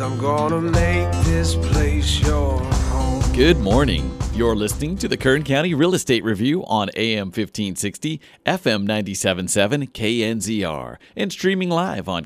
I'm gonna make this place your home. Good morning. You're listening to the Kern County Real Estate Review on AM 1560, FM 977, KNZR, and streaming live on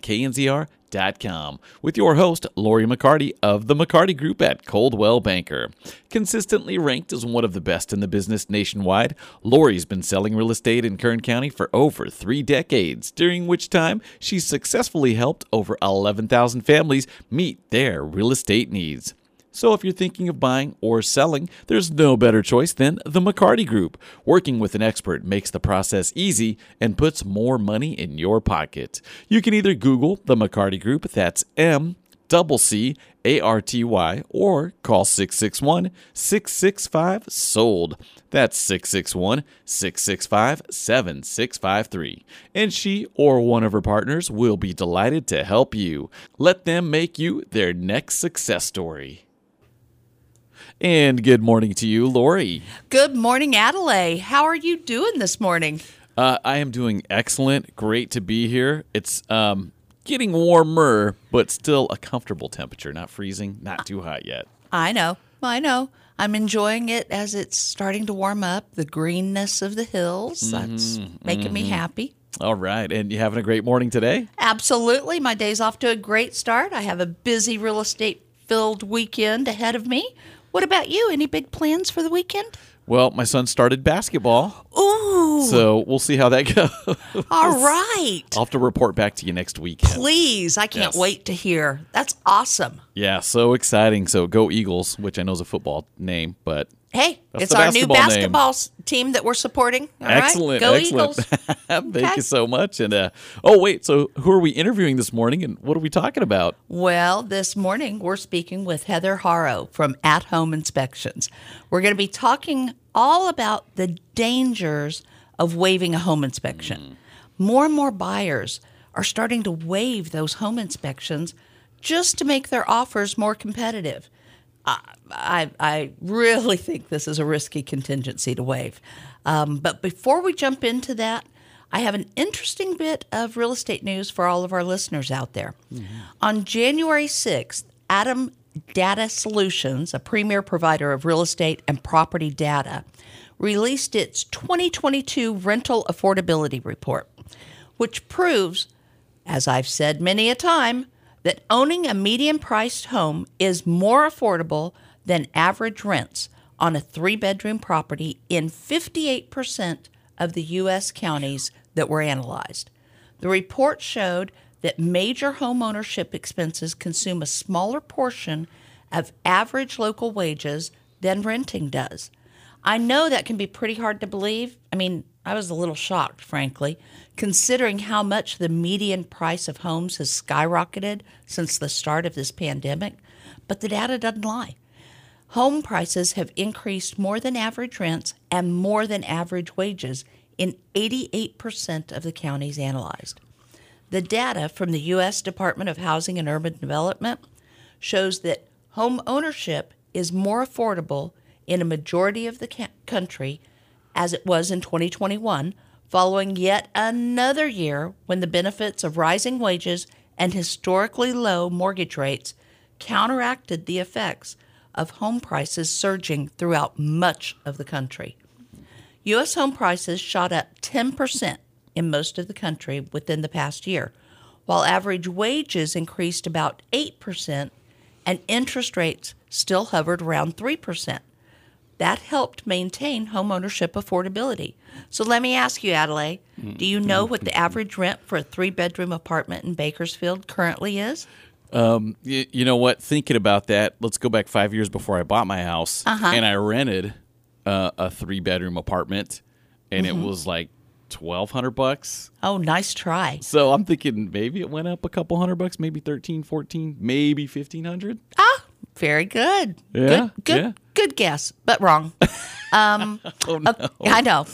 knzr.com with your host, Lori McCarty of the McCarty Group at Coldwell Banker. Consistently ranked as one of the best in the business nationwide, Lori's been selling real estate in Kern County for over three decades, during which time she's successfully helped over 11,000 families meet their real estate needs. So if you're thinking of buying or selling, there's no better choice than the McCarty Group. Working with an expert makes the process easy and puts more money in your pocket. You can either Google the McCarty Group, that's M double C A R T Y, or call 661 665 SOLD. That's 661 665 7653. And she or one of her partners will be delighted to help you. Let them make you their next success story. And good morning to you, Lori. Good morning, Adelaide. How are you doing this morning? Uh, I am doing excellent. Great to be here. It's um, getting warmer, but still a comfortable temperature. Not freezing, not too hot yet. I know. I know. I'm enjoying it as it's starting to warm up. The greenness of the hills. That's making me happy. All right. And you having a great morning today? Absolutely. My day's off to a great start. I have a busy real estate filled weekend ahead of me. What about you? Any big plans for the weekend? Well, my son started basketball, Ooh, so we'll see how that goes. all right. I'll have to report back to you next weekend. Please, I can't Yes. wait to hear. That's awesome. Yeah, so exciting. So go Eagles, which I know is a football name, but Hey, That's it's our new basketball name. team that we're supporting. All right? excellent, Go excellent. Eagles. Thank Okay. you so much. And uh, oh, wait, so who are we interviewing this morning, and what are we talking about? Well, this morning we're speaking with Heather Harrow from At Home Inspections. We're going to be talking all about the dangers of waiving a home inspection. More and more buyers are starting to waive those home inspections just to make their offers more competitive. I, I, really think this is a risky contingency to waive. Um, but before we jump into that, I have an interesting bit of real estate news for all of our listeners out there. On January 6th, ATTOM Data Solutions, a premier provider of real estate and property data, released its 2022 Rental Affordability Report, which proves, as I've said many a time, that owning a medium priced home is more affordable than average rents on a three bedroom property in 58% of the U.S. counties that were analyzed. The report showed that major home ownership expenses consume a smaller portion of average local wages than renting does. I know that can be pretty hard to believe. I mean, I was a little shocked, frankly, considering how much the median price of homes has skyrocketed since the start of this pandemic. But the data doesn't lie. Home prices have increased more than average rents and more than average wages in 88% of the counties analyzed. The data from the U.S. Department of Housing and Urban Development shows that home ownership is more affordable in a majority of the ca- country as it was in 2021, following yet another year when the benefits of rising wages and historically low mortgage rates counteracted the effects of home prices surging throughout much of the country. U.S. home prices shot up 10% in most of the country within the past year, while average wages increased about 8% and interest rates still hovered around 3%. That helped maintain homeownership affordability. So let me ask you, Adelaide, do you know what the average rent for a three bedroom apartment in Bakersfield currently is? Um, you, you know what? Thinking about that, let's go back five years before I bought my house, Uh-huh. and I rented uh, a three bedroom apartment, and Mm-hmm. it was like twelve hundred bucks. Oh, nice try. So I'm thinking maybe it went up a couple hundred bucks, maybe 13, 14, maybe fifteen hundred. Ah, Very good. Yeah, Good, good, yeah. good guess, but wrong. Um, Oh, no. uh, I know.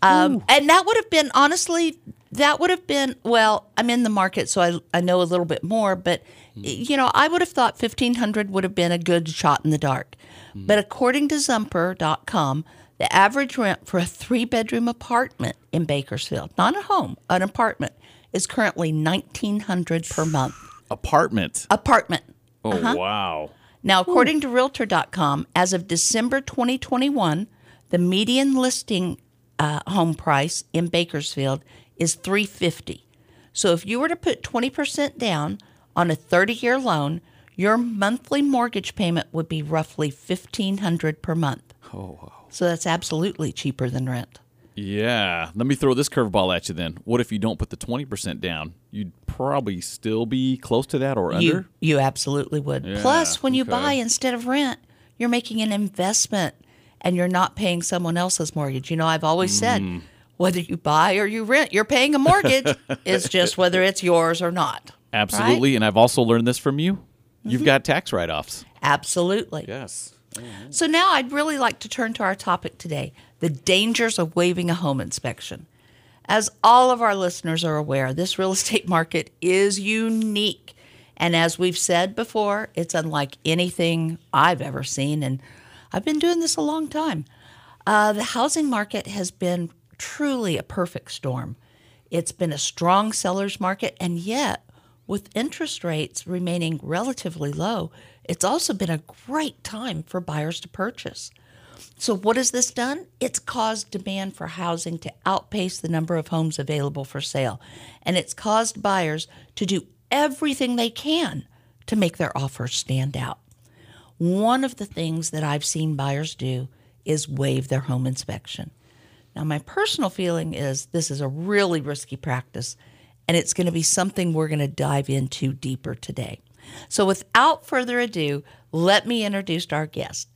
Um, and that would have been, honestly, that would have been, well, I'm in the market, so I, I know a little bit more, but, you know, I would have thought 1500 would have been a good shot in the dark. But according to Zumper.com, the average rent for a three bedroom apartment in Bakersfield, not a home, an apartment, is currently 1900 per month. Apartment. Apartment. Oh, Uh-huh. wow. Now, according to Realtor.com, as of December 2021, the median listing uh, home price in Bakersfield is 350. So, if you were to put 20% down on a 30-year loan, your monthly mortgage payment would be roughly 1500 per month. Oh, wow. So that's absolutely cheaper than rent. Yeah. Let me throw this curveball at you then. What if you don't put the 20% down? You'd probably still be close to that or You under? you absolutely would. Yeah, Plus, when you okay. buy instead of rent, you're making an investment and you're not paying someone else's mortgage. You know, I've always Mm. said whether you buy or you rent, you're paying a mortgage. it's just whether it's yours or not. Absolutely. And I've also learned this from you. Mm-hmm. You've got tax write offs. Absolutely. Yes. So now I'd really like to turn to our topic today the dangers of waiving a home inspection. As all of our listeners are aware, this real estate market is unique. And as we've said before, it's unlike anything I've ever seen. And I've been doing this a long time. Uh, the housing market has been truly a perfect storm. It's been a strong seller's market, and yet, with interest rates remaining relatively low, it's also been a great time for buyers to purchase. So, what has this done? It's caused demand for housing to outpace the number of homes available for sale. And it's caused buyers to do everything they can to make their offers stand out. One of the things that I've seen buyers do is waive their home inspection. Now, my personal feeling is this is a really risky practice, and it's going to be something we're going to dive into deeper today. So, without further ado, let me introduce our guest,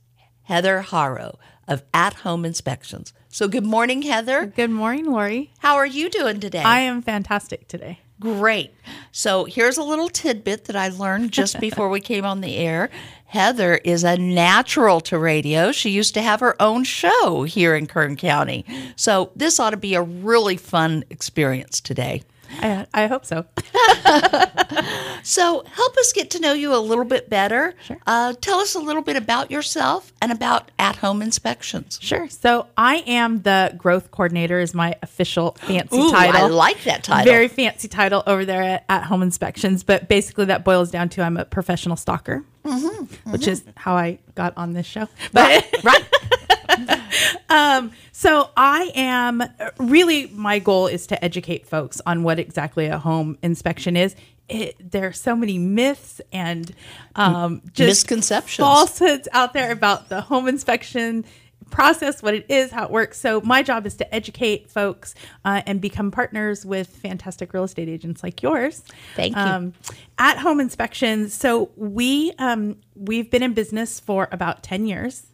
Heather Haro of At Home Inspections. So, good morning, Heather. Good morning, Lori. How are you doing today? I am fantastic today. Great. So here's a little tidbit that I learned just before we came on the air. Heather is a natural to radio. She used to have her own show here in Kern County. So this ought to be a really fun experience today. I, I hope so. So help us get to know you a little bit better. Sure. Uh, tell us a little bit about yourself and about at home inspections. Sure. So I am the growth coordinator is my official fancy Ooh, title. I like that title. Very fancy title over there at, at Home Inspections, but basically that boils down to I'm a professional stalker, Mm-hmm, which is how I got on this show. But right. So I am really my goal is to educate folks on what exactly a home inspection is. It, there are so many myths and um, just Misconceptions. falsehoods out there about the home inspection process, what it is, how it works. So my job is to educate folks uh, and become partners with fantastic real estate agents like yours. Thank you. Um, at home inspections, so we um, we've been in business for about ten years.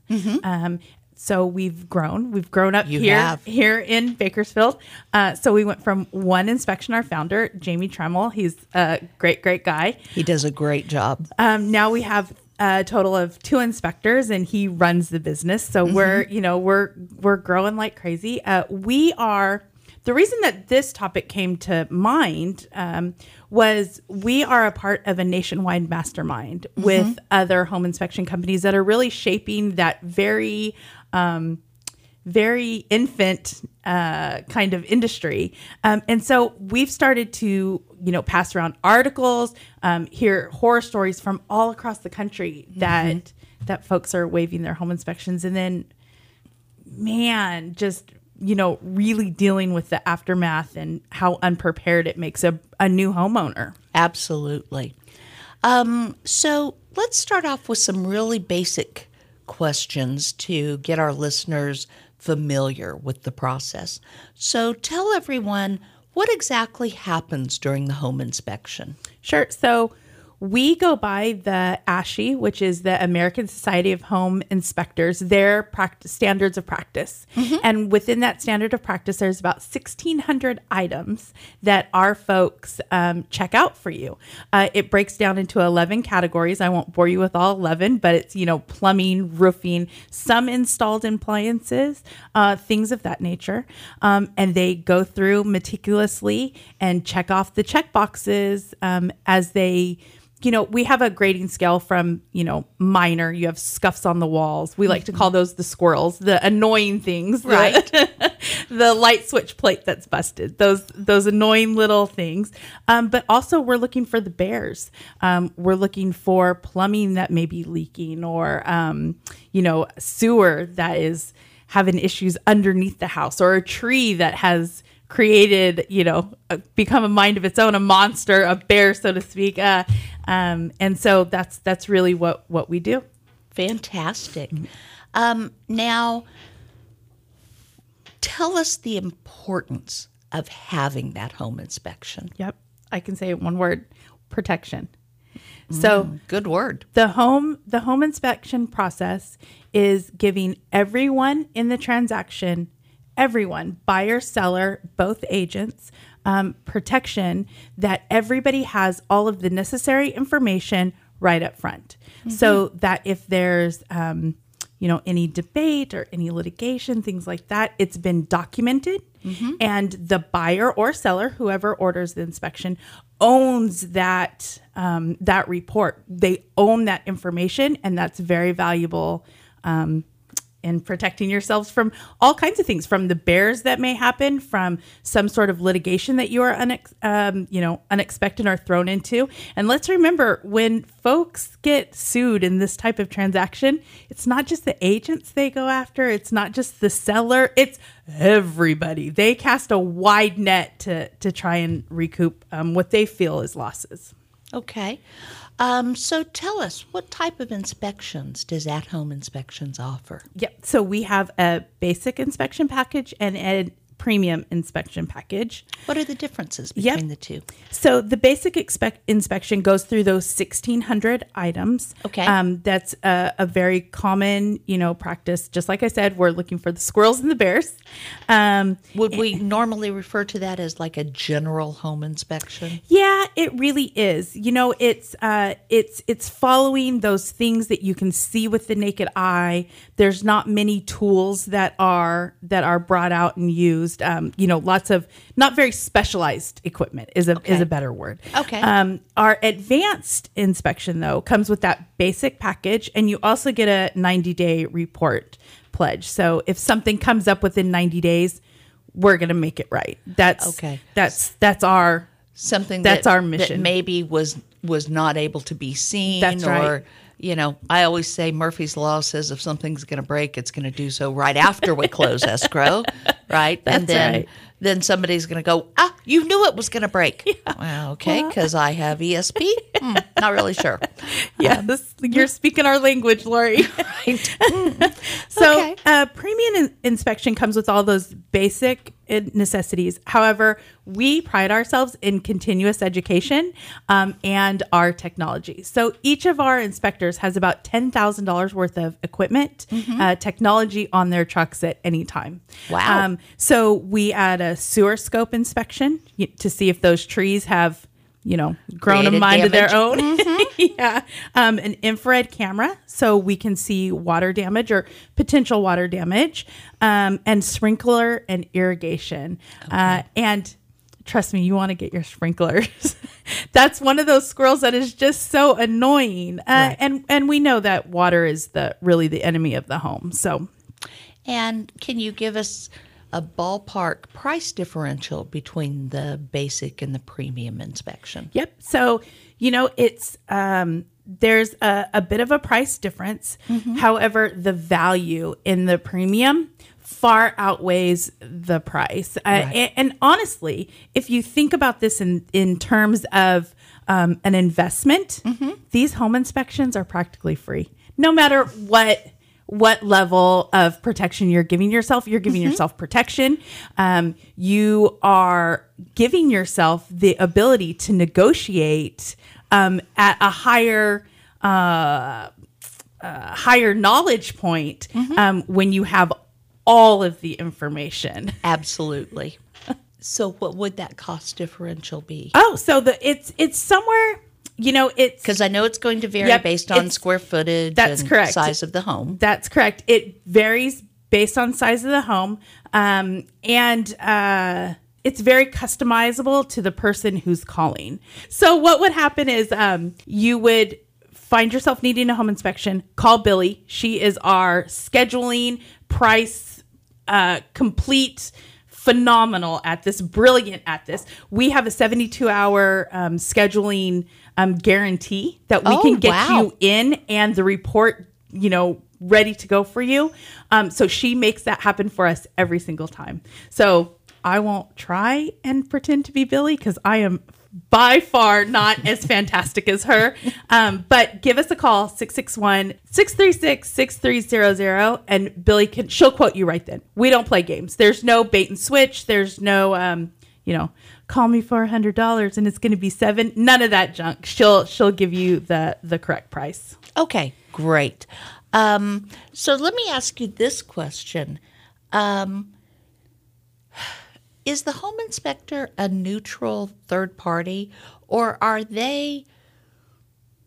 Um, so we've grown. We've grown up Mm-hmm. You here have. here in Bakersfield. Uh, so we went from one inspection. Our founder, Jamie Tremmel, he's a great, great guy. He does a great job. Um, now we have a total of two inspectors, and he runs the business. So we're, you know, we're we're growing like crazy. Uh, we are. The reason that this topic came to mind um, was we are a part of a nationwide mastermind with other home inspection companies that are really shaping that very um, very infant uh, kind of industry. Um, and so we've started to, you know, pass around articles, um, hear horror stories from all across the country that that folks are waiving their home inspections, and then, man, just you know, really dealing with the aftermath and how unprepared it makes a, a new homeowner. Absolutely. Um, so let's start off with some really basic questions to get our listeners familiar with the process. So tell everyone what exactly happens during the home inspection. Sure. So we go by the ASHI, which is the American Society of Home Inspectors, their practice, standards of practice. And within that standard of practice, there's about 1,600 items that our folks um, check out for you. Uh, it breaks down into 11 categories. I won't bore you with all 11, but it's, you know, plumbing, roofing, some installed appliances, uh, things of that nature. Um, and they go through meticulously and check off the check boxes um, as they you know, we have a grading scale from, you know, minor. You have scuffs on the walls. We like to call those the squirrels, the annoying things, right? the light switch plate that's busted. Those those annoying little things. Um, but also, we're looking for the bears. Um, we're looking for plumbing that may be leaking, or um, you know, sewer that is having issues underneath the house, or a tree that has created, you know, become a mind of its own, a monster, a bear, so to speak. Uh, um, and so that's that's really what what we do. Fantastic. Um, now, tell us the importance of having that home inspection. Yep, I can say it one word: protection. So Good word. the home the home inspection process is giving everyone in the transaction everyone buyer seller both agents um, protection that everybody has all of the necessary information right up front. So that if there's um, you know any debate or any litigation things like that it's been documented. And the buyer or seller whoever orders the inspection owns that um, that report. They own that information and that's very valuable um, in protecting yourselves from all kinds of things from the bears that may happen from some sort of litigation that you are unex- um, you know unexpected or thrown into. And let's remember when folks get sued in this type of transaction it's not just the agents they go after it's not just the seller it's everybody. They cast a wide net to to try and recoup um, what they feel is losses. Okay. Um, so tell us, what type of inspections does at home inspections offer? Yep. So we have a basic inspection package and a premium inspection package. What are the differences Yep. between the two? So the basic expect inspection goes through those 1,600 items. Okay. Um, that's a, a very common, you know, practice. Just like I said, we're looking for the squirrels and the bears. Um, Would we normally refer to that as like a general home inspection? Yeah, it really is. You know, it's uh it's it's following those things that you can see with the naked eye. There's not many tools that are that are brought out and used. Um, you know, lots of not very specialized equipment is a is a better word. Okay. Um, our advanced inspection though comes with that basic package and you also get a 90 day report pledge. So if something comes up within 90 days, we're going to make it right. That's Okay. That's that's our Something That's that, our that mission. maybe was was not able to be seen That's or right. you know, I always say Murphy's law says if something's going to break, it's going to do so right after we close escrow, right? and That's then right. Then somebody's going to go, "Ah, you knew it was going to break." Yeah. Well, okay, cuz I have ESP. Hmm, not really sure. Yes, you're speaking our language, Lori. Right. so, Okay. uh, premium in- inspection comes with all those basic uh, necessities. However, we pride ourselves in continuous education um, and our technology. So, each of our inspectors has about ten thousand dollars worth of equipment, uh, technology on their trucks at any time. Wow. Um, so, we add a sewer scope inspection to see if those trees have. You know, grown a mind of their own. yeah. Um, an infrared camera so we can see water damage or potential water damage, um, and sprinkler and irrigation. Uh, and trust me, you want to get your sprinklers. That's one of those squirrels that is just so annoying. Uh, And and we know that water is the really the enemy of the home. So And can you give us a ballpark price differential between the basic and the premium inspection? Yep. So, you know, it's um there's a, a bit of a price difference. However, the value in the premium far outweighs the price. Uh, and, and honestly, if you think about this in in terms of um, an investment, these home inspections are practically free, no matter what what level of protection you're giving yourself. You're giving yourself protection. Um, you are giving yourself the ability to negotiate um, at a higher uh, uh, higher knowledge point um, when you have all of the information. Absolutely. so, what would that cost differential be? Oh, so the it's it's somewhere, you know, it's Because I know it's going to vary Yep, based on square footage. that's and correct. Size of the home. That's correct. It varies based on size of the home, um, and uh, it's very customizable to the person who's calling. So what would happen is um, you would find yourself needing a home inspection. Call Billy. She is our scheduling price uh, complete. Phenomenal at this, brilliant at this. We have a 72 hour um, scheduling um, guarantee that we Oh, can get wow. you in and the report, you know, ready to go for you. Um, so she makes that happen for us every single time. So I won't try and pretend to be Billy because I am by far not as fantastic as her. Um, but give us a call 661 636 6300 and Billy can, she'll quote you right then. We don't play games. There's no bait and switch. There's no, um, you know, call me for a hundred dollars and it's going to be seven. None of that junk. She'll, she'll give you the, the correct price. Okay, great. Um, so let me ask you this question. Um, is the home inspector a neutral third party or are they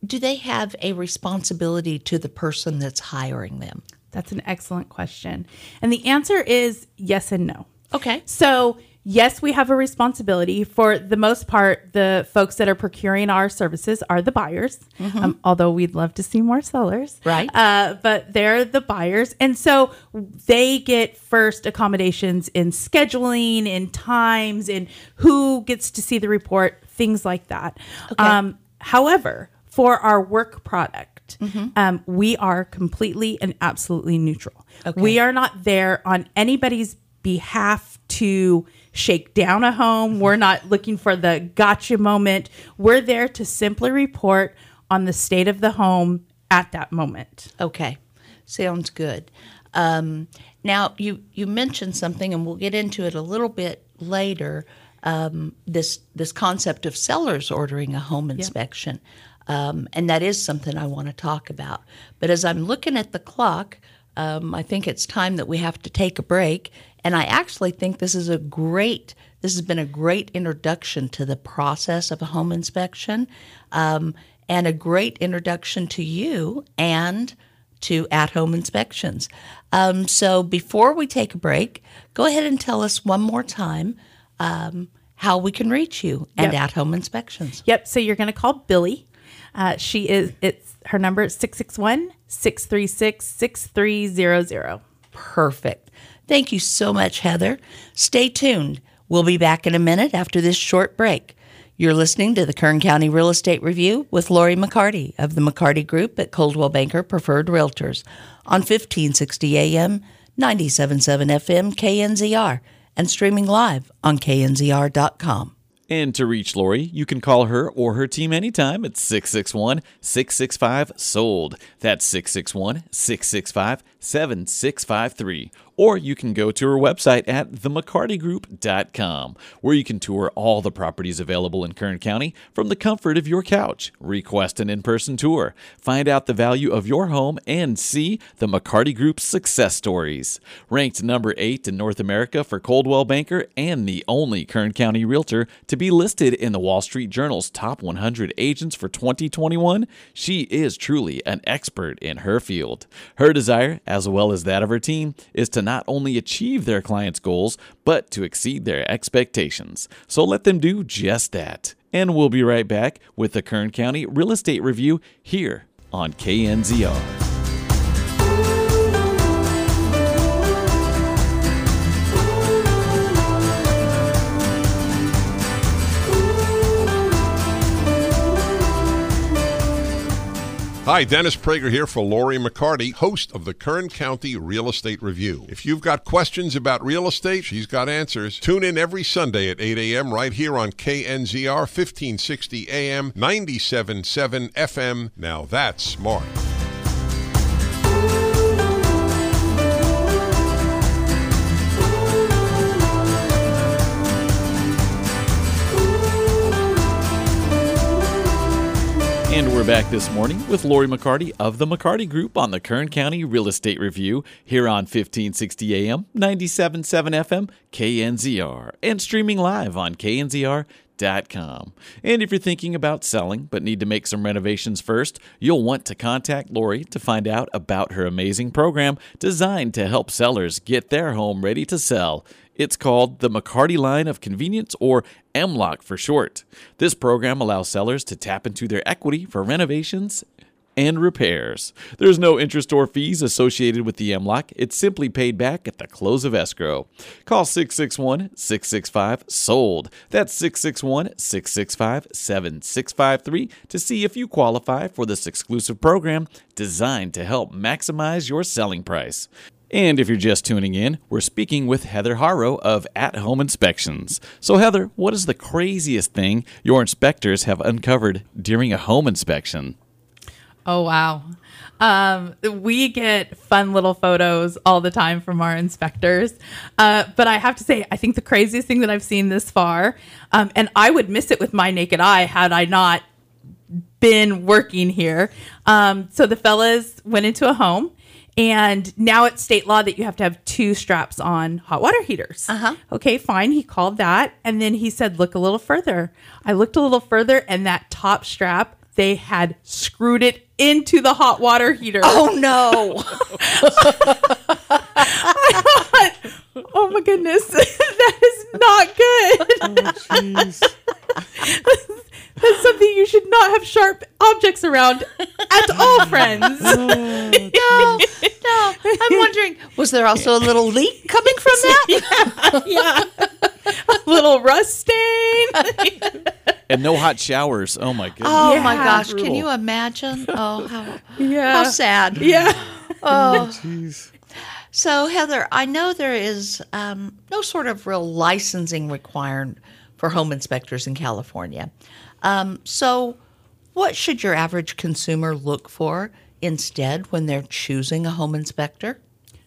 do they have a responsibility to the person that's hiring them? That's an excellent question. And the answer is yes and no. Okay. So, yes, we have a responsibility. For the most part, the folks that are procuring our services are the buyers, um, although we'd love to see more sellers. Right. Uh, but they're the buyers. And so they get first accommodations in scheduling, in times, in who gets to see the report, things like that. Um, however, for our work product, um, we are completely and absolutely neutral. We are not there on anybody's behalf to shake down a home. We're not looking for the gotcha moment. We're there to simply report on the state of the home at that moment. Okay, sounds good. Um, now you you mentioned something, and we'll get into it a little bit later. Um, this this concept of sellers ordering a home inspection, um, and that is something I want to talk about. But as I'm looking at the clock, um, I think it's time that we have to take a break. And I actually think this is a great. This has been a great introduction to the process of a home inspection, um, and a great introduction to you and to at home inspections. Um, so before we take a break, go ahead and tell us one more time um, how we can reach you and Yep. at home inspections. Yep. So you're going to call Billy. Uh, she is, it's her number is 661 636 6300. Perfect. Thank you so much, Heather. Stay tuned. We'll be back in a minute after this short break. You're listening to the Kern County Real Estate Review with Lori McCarty of the McCarty Group at Coldwell Banker Preferred Realtors on 1560 AM, 97.7 FM KNZR, and streaming live on knzr.com. And to reach Lori, you can call her or her team anytime at 661 665 SOLD. That's 661 665 7653. Or you can go to her website at themccartygroup.com, where you can tour all the properties available in Kern County from the comfort of your couch. Request an in person tour, find out the value of your home, and see the McCarty Group's success stories. Ranked number eight in North America for Coldwell Banker and the only Kern County realtor to be listed in the Wall Street Journal's top 100 agents for 2021, she is truly an expert in her field. Her desire, as well as that of her team, is to not only achieve their clients' goals, but to exceed their expectations. So let them do just that. And we'll be right back with the Kern County Real Estate Review here on KNZR. Hi, Dennis Prager here for Lori McCarty, host of the Kern County Real Estate Review. If you've got questions about real estate, she's got answers. Tune in every Sunday at 8 a.m. right here on KNZR 1560 AM 97.7 FM. Now that's smart. And we're back this morning with Lori McCarty of the McCarty Group on the Kern County Real Estate Review here on 1560 AM, 97.7 FM, KNZR, and streaming live on knzr.com. And if you're thinking about selling but need to make some renovations first, you'll want to contact Lori to find out about her amazing program designed to help sellers get their home ready to sell. It's called the McCarty Line of Convenience, or MLOC for short. This program allows sellers to tap into their equity for renovations and repairs. There's no interest or fees associated with the MLOC. It's simply paid back at the close of escrow. Call 661 665 SOLD. That's 661 665 7653 to see if you qualify for this exclusive program designed to help maximize your selling price. And if you're just tuning in, we're speaking with Heather Harrow of At Home Inspections. So, Heather, what is the craziest thing your inspectors have uncovered during a home inspection? Oh wow. Um, we get fun little photos all the time from our inspectors. Uh, but I have to say, I think the craziest thing that I've seen this far, um, and I would miss it with my naked eye had I not been working here. Um, so the fellas went into a home. And now it's state law that you have to have two straps on hot water heaters. Uh-huh. Okay, fine. He called that. And then he said, look a little further. I looked a little further, and that top strap, they had screwed it into the hot water heater. Oh no. Oh my goodness, that is not good. Oh, That's something you should not have sharp objects around at all, friends. no, no. I'm wondering, was there also a little leak coming from that? yeah, a little rust stain. And no hot showers. Oh my goodness. Oh my gosh, can you imagine? Oh, how, Yeah, how sad. yeah. Oh. So, Heather, I know there is um, no sort of real licensing required for home inspectors in California. Um, so, what should your average consumer look for instead when they're choosing a home inspector?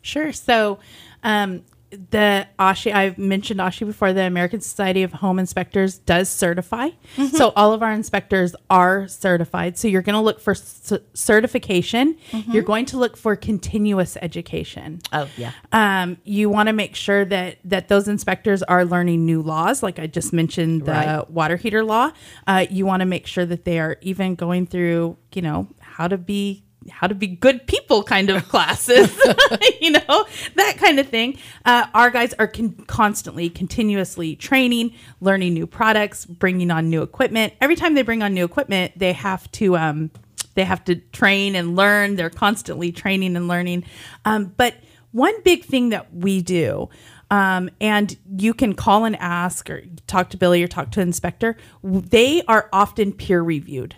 Sure. So, um, the ASHI, I've mentioned ASHI before, the American Society of Home Inspectors does certify. So, all of our inspectors are certified. So, you're going to look for c- certification. You're going to look for continuous education. Oh, yeah. Um, you want to make sure that that those inspectors are learning new laws, like I just mentioned the Right. water heater law. Uh, you want to make sure that they are even going through, you know, how to be how to be good people kind of classes, you know, that kind of thing. Uh, our guys are con- constantly, continuously training, learning new products, bringing on new equipment. Every time they bring on new equipment, they have to um, they have to train and learn. They're constantly training and learning. Um, but one big thing that we do, um, and you can call and ask or talk to Billy or talk to an inspector, they are often peer reviewed.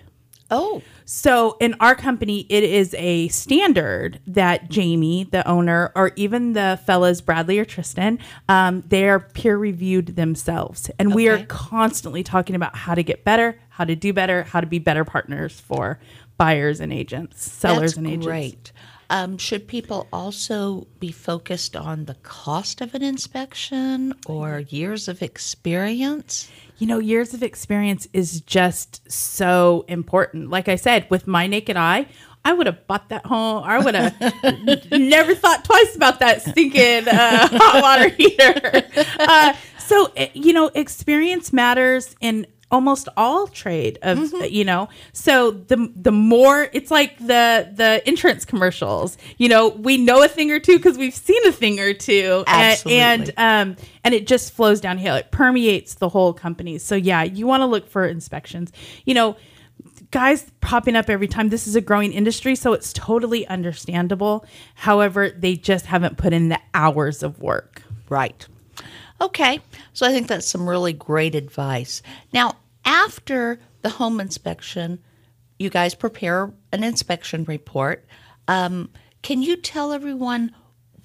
Oh, So in our company, it is a standard that Jamie, the owner, or even the fellas Bradley or Tristan, um, they are peer reviewed themselves, and we are constantly talking about how to get better, how to do better, how to be better partners for buyers and agents, sellers that's and agents. great. Um, should people also be focused on the cost of an inspection or years of experience? you know, years of experience is just so important. Like I said, with my naked eye, I would have bought that home. I would have never thought twice about that stinking uh, hot water heater. Uh, so, eh, you know, experience matters in almost all trade of you know so the the more it's like the the insurance commercials you know we know a thing or two because we've seen a thing or two Absolutely. and um, and it just flows downhill. It permeates the whole company. So yeah, you want to look for inspections. You know, guys popping up every time. This is a growing industry, so it's totally understandable. However, they just haven't put in the hours of work. Right. Okay. So I think that's some really great advice. Now, after the home inspection, you guys prepare an inspection report. Um, can you tell everyone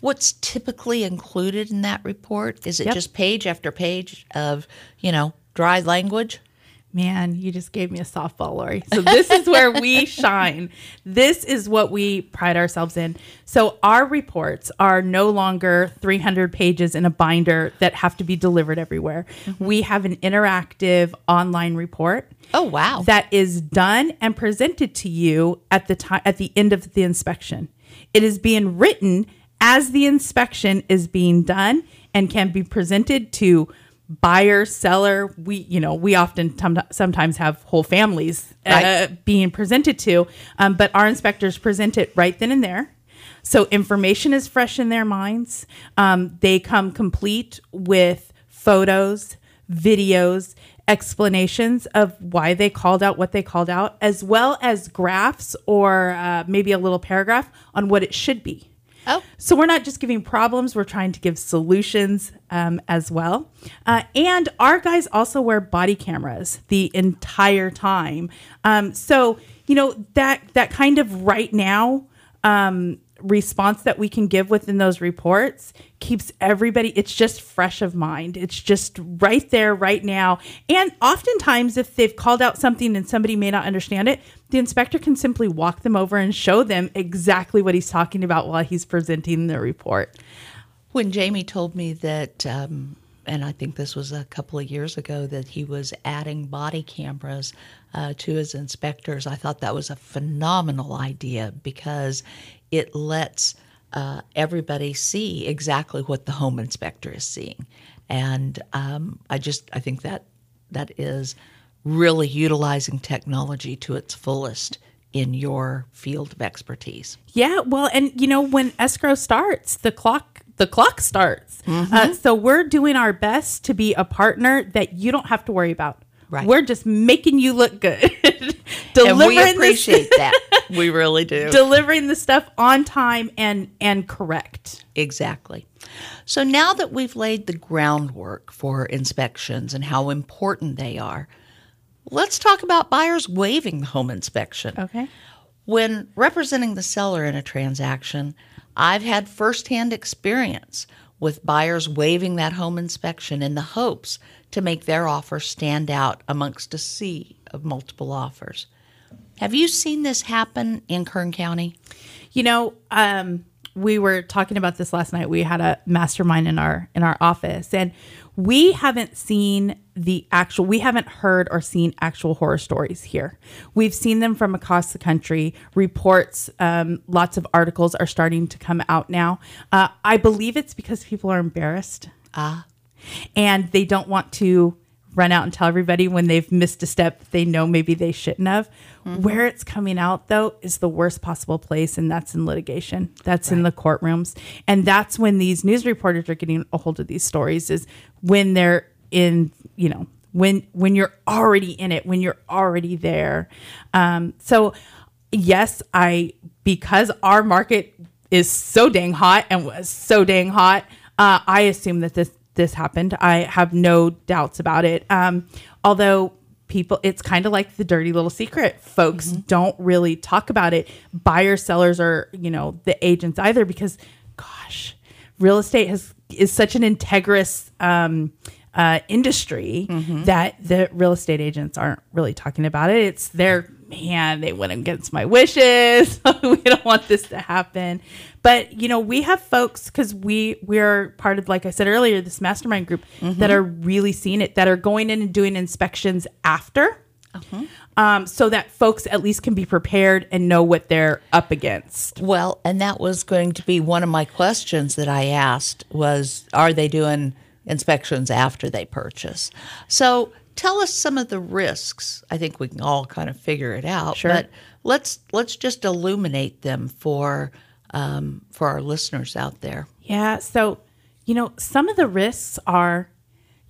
what's typically included in that report? Is it Yep. just page after page of, you know, dry language? Man, you just gave me a softball, Lori. So this is where we shine. This is what we pride ourselves in. So our reports are no longer 300 pages in a binder that have to be delivered everywhere. Mm-hmm. We have an interactive online report Oh, wow. that is done and presented to you at the time at the end of the inspection. It is being written as the inspection is being done and can be presented to buyer, seller. We, you know, we often tom- sometimes have whole families uh, Right. being presented to, um, but our inspectors present it right then and there. So information is fresh in their minds. Um, they come complete with photos, videos, explanations of why they called out what they called out, as well as graphs or uh, maybe a little paragraph on what it should be. Oh. So we're not just giving problems, we're trying to give solutions um, as well. Uh, and our guys also wear body cameras the entire time. Um, so, you know, that that kind of right now um, response that we can give within those reports keeps everybody it's just fresh of mind. It's just right there right now. And oftentimes if they've called out something and somebody may not understand it the inspector can simply walk them over and show them exactly what he's talking about while he's presenting the report. When Jamie told me that, um, and I think this was a couple of years ago, that he was adding body cameras uh, to his inspectors, I thought that was a phenomenal idea because it lets uh, everybody see exactly what the home inspector is seeing. And um, I just, I think that that is really utilizing technology to its fullest in your field of expertise. Yeah, well, and you know when escrow starts, the clock the clock starts. Uh, so we're doing our best to be a partner that you don't have to worry about. Right. We're just making you look good, And delivering we this- appreciate that. We really do. delivering the stuff on time and and correct. Exactly. So now that we've laid the groundwork for inspections and how important they are, let's talk about buyers waiving the home inspection. Okay. When representing the seller in a transaction, I've had firsthand experience with buyers waiving that home inspection in the hopes to make their offer stand out amongst a sea of multiple offers. Have you seen this happen in Kern County? You know, um, we were talking about this last night. We had a mastermind in our in our office, and we haven't seen the actual. We haven't heard or seen actual horror stories here. We've seen them from across the country. Reports, um, lots of articles are starting to come out now. Uh, I believe it's because people are embarrassed. Ah. And they don't want to run out and tell everybody when they've missed a step they know maybe they shouldn't have. Where it's coming out though is the worst possible place, and that's in litigation. That's in the courtrooms, and that's when these news reporters are getting a hold of these stories. Is when they're in, you know, when when you're already in it, when you're already there. Um, so yes, I because our market is so dang hot and was so dang hot. Uh, I assume that this this happened. I have no doubts about it. Um, although people, it's kind of like the dirty little secret. Folks don't really talk about it. Buyers, sellers, or you know the agents either, because gosh, real estate has is such an integrous um, uh, industry that the real estate agents aren't really talking about it. It's their man, they went against my wishes. we don't want this to happen. But you know, we have folks because we we're part of, like I said earlier, this mastermind group that are really seeing it, that are going in and doing inspections after. Um, so that folks at least can be prepared and know what they're up against. Well, and that was going to be one of my questions that I asked was are they doing inspections after they purchase? So, tell us some of the risks. I think we can all kind of figure it out, Sure. but let's let's just illuminate them for um, for our listeners out there. Yeah. So, you know, some of the risks are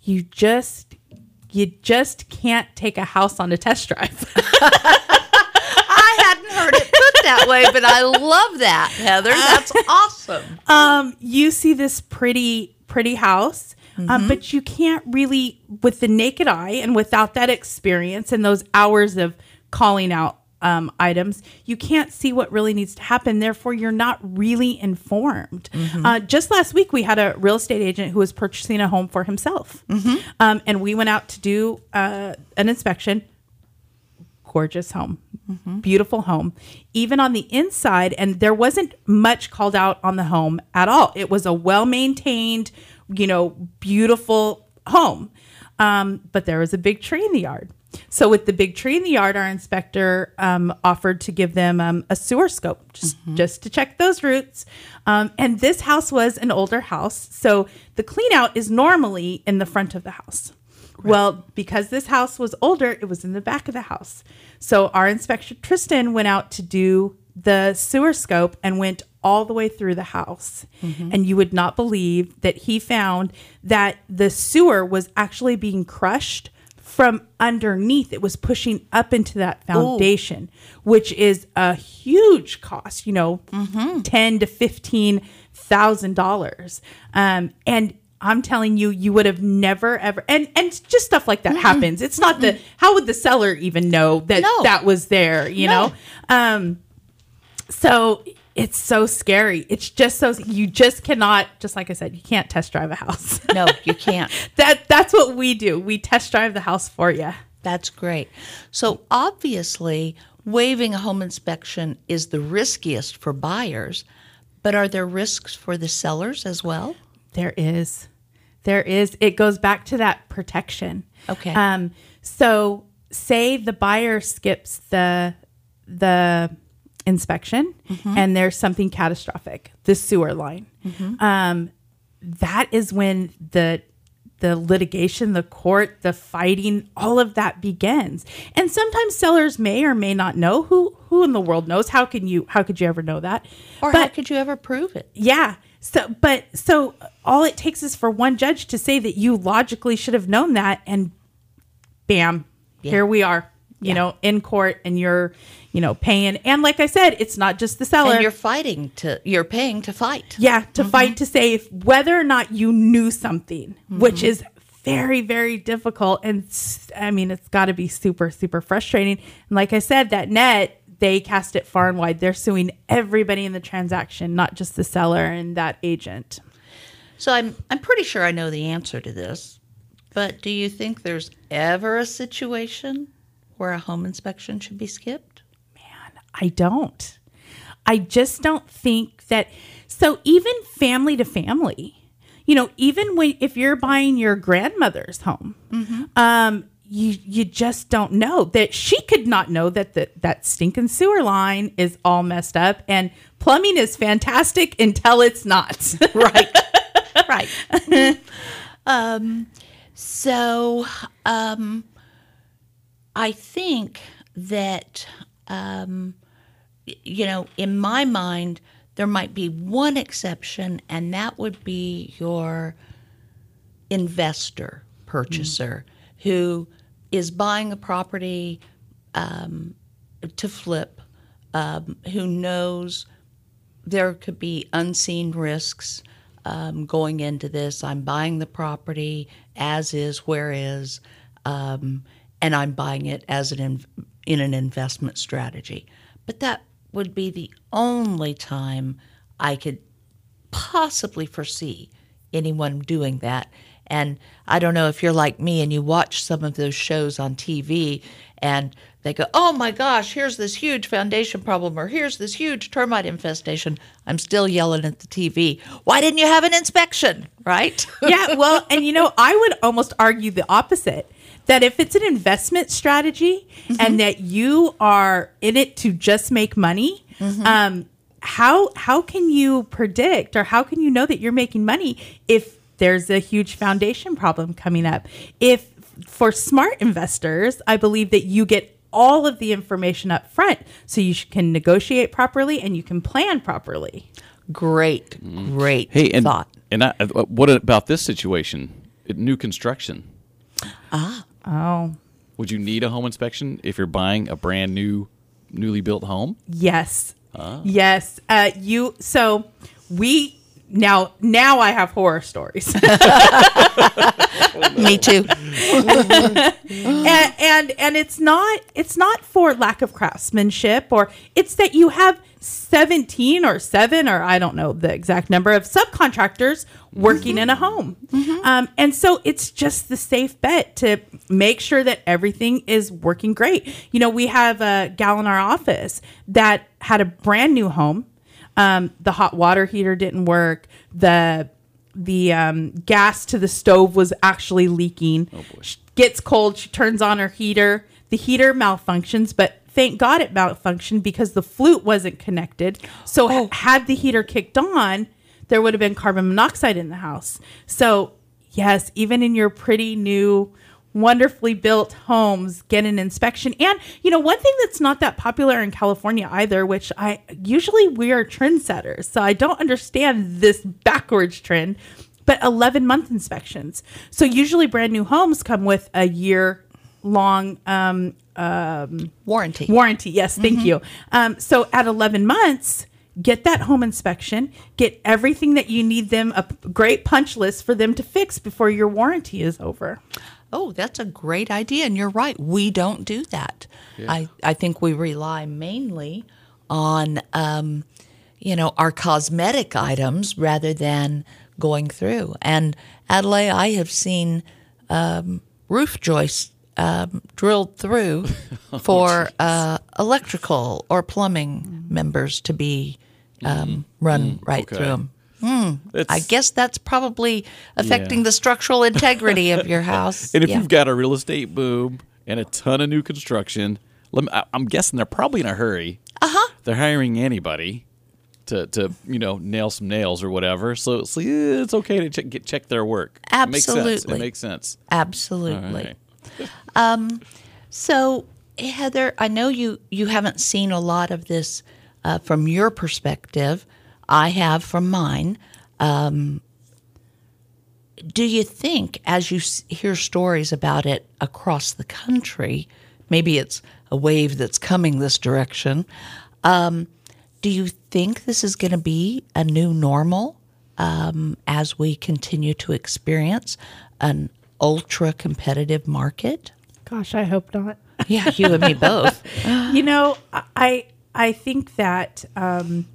you just you just can't take a house on a test drive. I hadn't heard it put that way, but I love that, Heather. That's awesome. um, you see this pretty pretty house, um, but you can't really with the naked eye and without that experience and those hours of calling out um, items, you can't see what really needs to happen. Therefore, you're not really informed. Uh, just last week, we had a real estate agent who was purchasing a home for himself. Um, and we went out to do uh, an inspection. Gorgeous home, beautiful home. Even on the inside, and there wasn't much called out on the home at all. It was a well maintained, you know, beautiful home. Um, but there was a big tree in the yard. So with the big tree in the yard, our inspector um, offered to give them um, a sewer scope just just to check those roots. Um, and this house was an older house, so the clean out is normally in the front of the house. Well, because this house was older, it was in the back of the house. So our inspector Tristan went out to do the sewer scope and went all the way through the house. And you would not believe that he found that the sewer was actually being crushed from underneath. It was pushing up into that foundation, which is a huge cost, you know, ten to fifteen thousand dollars. Um, and I'm telling you, you would have never ever and and just stuff like that happens. It's not the how would the seller even know that No. that was there, you No. know? Um so it's so scary. It's just so you just cannot just like I said, you can't test drive a house. No, you can't. that that's what we do. We test drive the house for you. That's great. So obviously, waiving a home inspection is the riskiest for buyers, but are there risks for the sellers as well? There is. There is. It goes back to that protection. Okay. Um, so say the buyer skips the the inspection and there's something catastrophic, the sewer line. Um, that is when the the litigation, the court, the fighting, all of that begins. And sometimes sellers may or may not know who who in the world knows. How can you how could you ever know that? Or how could you ever prove it? Yeah. So, but so all it takes is for one judge to say that you logically should have known that, and bam, here we are, you Yeah. know, in court, and you're, you know, paying. And like I said, it's not just the seller. And you're fighting to you're paying to fight. yeah, to mm-hmm. fight to say if, whether or not you knew something, mm-hmm. which is very, very difficult. And I mean, it's got to be super, super frustrating. And like I said, that net, they cast it far and wide. They're suing everybody in the transaction, not just the seller and that agent. So I'm I'm pretty sure I know the answer to this. But do you think there's ever a situation where a home inspection should be skipped? I don't. I just don't think that. So even family to family, you know, even when if you're buying your grandmother's home, um, you you just don't know that she could not know that the, that stinking sewer line is all messed up and plumbing is fantastic until it's not. Right. right. um, so um, I think that, um, you know, in my mind, there might be one exception, and that would be your investor purchaser who is buying a property um, to flip, um, who knows there could be unseen risks um, going into this. I'm buying the property as is, where is, um, and I'm buying it as an in, in an investment strategy. But that would be the only time I could possibly foresee anyone doing that. And I don't know if you're like me and you watch some of those shows on TV and they go, oh my gosh, here's this huge foundation problem or here's this huge termite infestation. I'm still yelling at the TV. Why didn't you have an inspection? Right? yeah, well, and you know, I would almost argue the opposite. That if it's an investment strategy and that you are in it to just make money, um, how how can you predict or how can you know that you're making money if there's a huge foundation problem coming up? If for smart investors, I believe that you get all of the information up front so you can negotiate properly and you can plan properly. great, great Hey, and thought. and I, uh, what about this situation? New construction. Oh, Would you need a home inspection if you're buying a brand new, newly built home? Yes. Yes. Uh, you. So we now now I have horror stories. Me too. and, and and it's not it's not for lack of craftsmanship or it's that you have 17 or 7 or I don't know the exact number of subcontractors working in a home. Um, and so it's just the safe bet to make sure that everything is working great. You know, we have a gal in our office that had a brand new home. Um, the hot water heater didn't work. The the um, gas to the stove was actually leaking. She gets cold. She turns on her heater. The heater malfunctions, but thank God it malfunctioned because the flute wasn't connected. So h- had the heater kicked on, there would have been carbon monoxide in the house. So yes, even in your pretty new, wonderfully built homes, get an inspection. And you know, one thing that's not that popular in California either, which I usually we are trendsetters, so I don't understand this backwards trend. But 11 month inspections. So usually brand new homes come with a year long um, Warranty. warranty. Yes, thank you. Um, so at 11 months, get that home inspection, get everything that you need them, a great punch list for them to fix before your warranty is over. Oh, that's a great idea. And you're right. We don't do that. I, I think we rely mainly on, um, you know, our cosmetic items rather than going through. And Adelaide, I have seen um, roof joists um, drilled through for uh, electrical or plumbing members to be um, run right okay. through them. It's- I guess that's probably affecting Yeah. the structural integrity of your house. And if Yeah. you've got a real estate boom and a ton of new construction, let me, I, I'm guessing they're probably in a hurry. Uh Uh-huh. They're hiring anybody to to you know nail some nails or whatever. So so yeah, it's okay to check get, check their work. It makes sense. Absolutely. It makes sense. Absolutely. Right. So, Heather, I know you you haven't seen a lot of this uh, from your perspective. I have from mine. Um, do you think, as you hear stories about it across the country, maybe it's a wave that's coming this direction? Um, do you think this is going to be a new normal um, as we continue to experience an ultra competitive market? Gosh, I hope not. Yeah, you and me both. you know, I I think that um,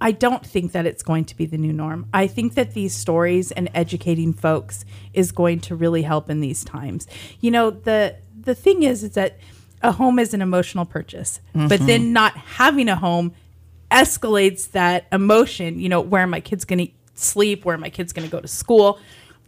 I don't think that it's going to be the new norm. I think that these stories and educating folks is going to really help in these times. You know, the the thing is is that a home is an emotional purchase, but then not having a home escalates that emotion. You know, where are my kids going to sleep? Where are my kids going to go to school?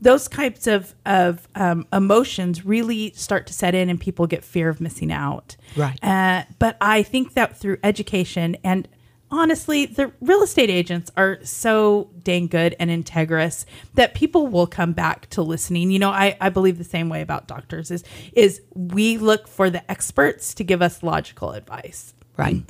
Those types of of um, emotions really start to set in, and people get fear of missing out. Right. Uh, but I think that through education and honestly, the real estate agents are so dang good and integrous that people will come back to listening. You know, I, I believe the same way about doctors is is we look for the experts to give us logical advice. Right.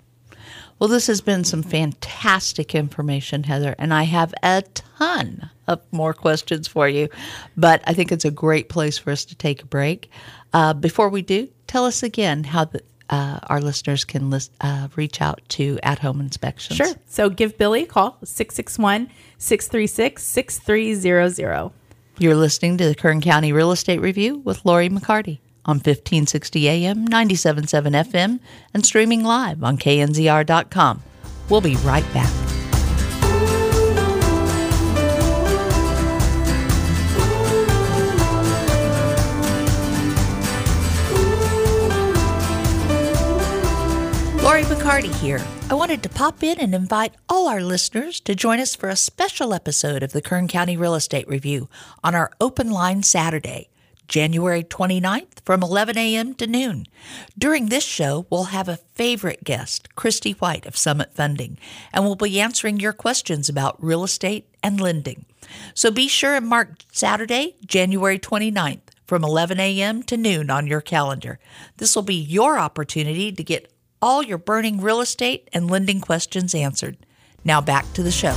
Well, this has been some fantastic information, Heather, and I have a ton of more questions for you, but I think it's a great place for us to take a break. Uh, before we do, tell us again how the, uh, our listeners can list, uh, reach out to at home inspections. Sure. So give Billy a call, 661 636 6300. You're listening to the Kern County Real Estate Review with Lori McCarty on 1560 AM, 977 FM, and streaming live on knzr.com. We'll be right back. McCarty here. I wanted to pop in and invite all our listeners to join us for a special episode of the Kern County Real Estate Review on our open line Saturday, January 29th from 11 a.m. to noon. During this show, we'll have a favorite guest, Christy White of Summit Funding, and we'll be answering your questions about real estate and lending. So be sure and mark Saturday, January 29th from 11 a.m. to noon on your calendar. This will be your opportunity to get all your burning real estate and lending questions answered. Now back to the show.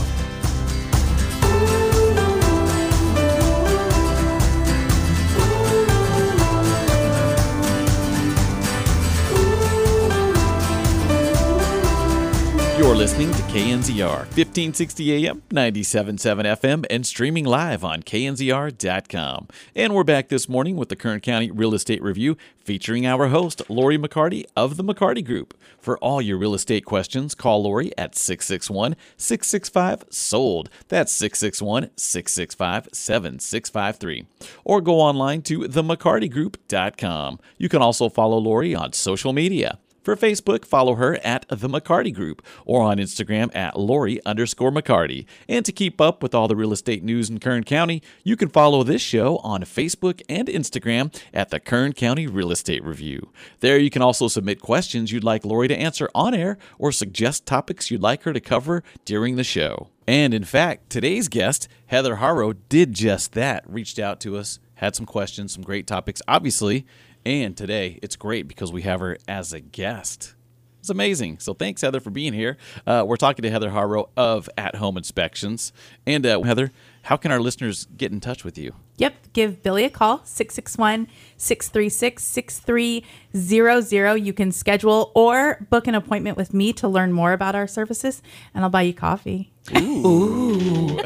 You're listening to KNZR 1560 AM, 977 FM, and streaming live on knzr.com. And we're back this morning with the Kern County Real Estate Review featuring our host, Lori McCarty of the McCarty Group. For all your real estate questions, call Lori at 661 665 SOLD. That's 661 665 7653. Or go online to themccartygroup.com. You can also follow Lori on social media. For Facebook, follow her at The McCarty Group or on Instagram at Lori underscore McCarty. And to keep up with all the real estate news in Kern County, you can follow this show on Facebook and Instagram at the Kern County Real Estate Review. There you can also submit questions you'd like Lori to answer on air or suggest topics you'd like her to cover during the show. And in fact, today's guest, Heather Harrow, did just that, reached out to us, had some questions, some great topics, obviously. And today it's great because we have her as a guest. It's amazing. So thanks, Heather, for being here. Uh, we're talking to Heather Harrow of At Home Inspections. And uh, Heather, how can our listeners get in touch with you? Yep. Give Billy a call, 661 636 6300. You can schedule or book an appointment with me to learn more about our services, and I'll buy you coffee. Ooh.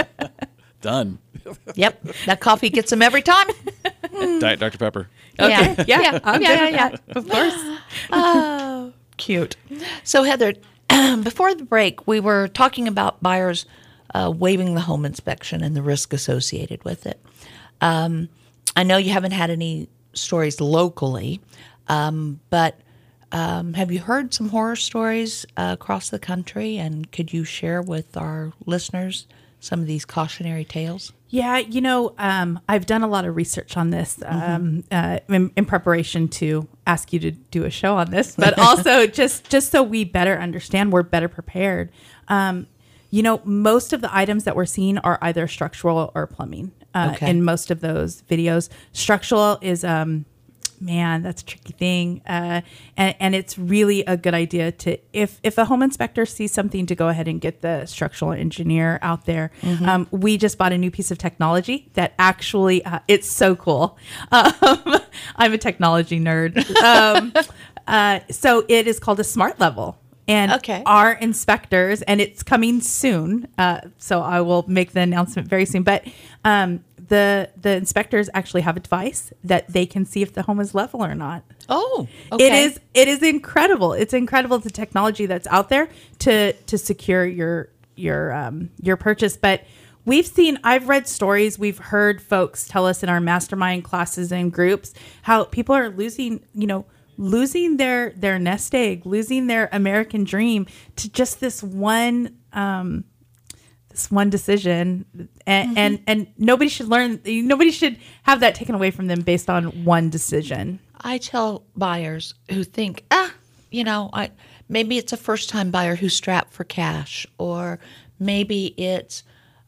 Done. Yep, that coffee gets them every time. Diet Dr. Pepper. Yeah, Yeah, I'm yeah, yeah, yeah. Of course. Oh, cute. So, Heather, before the break, we were talking about buyers uh, waiving the home inspection and the risk associated with it. Um, I know you haven't had any stories locally, um, but um, have you heard some horror stories uh, across the country? And could you share with our listeners some of these cautionary tales? Yeah, you know, um, I've done a lot of research on this um, uh, in, in preparation to ask you to do a show on this, but also just just so we better understand, we're better prepared. Um, you know, most of the items that we're seeing are either structural or plumbing. Uh, Okay. In most of those videos, structural is um, man, that's a tricky thing, uh, and, and it's really a good idea to if if a home inspector sees something to go ahead and get the structural engineer out there. Um, we just bought a new piece of technology that actually uh, it's so cool. Um, I'm a technology nerd, um, uh, so it is called a smart level. And Okay. our inspectors, and it's coming soon. Uh, so I will make the announcement very soon. But um, the the inspectors actually have a device that they can see if the home is level or not. Oh, It is it is incredible. It's incredible the technology that's out there to to secure your your um, your purchase. But we've seen I've read stories, we've heard folks tell us in our mastermind classes and groups how people are losing, you know, losing their their nest egg, losing their American dream to just this one um this one decision and and, and nobody should learn nobody should have that taken away from them based on one decision. I tell buyers who think, ah, you know, I maybe it's a first time buyer who's strapped for cash, or maybe it's,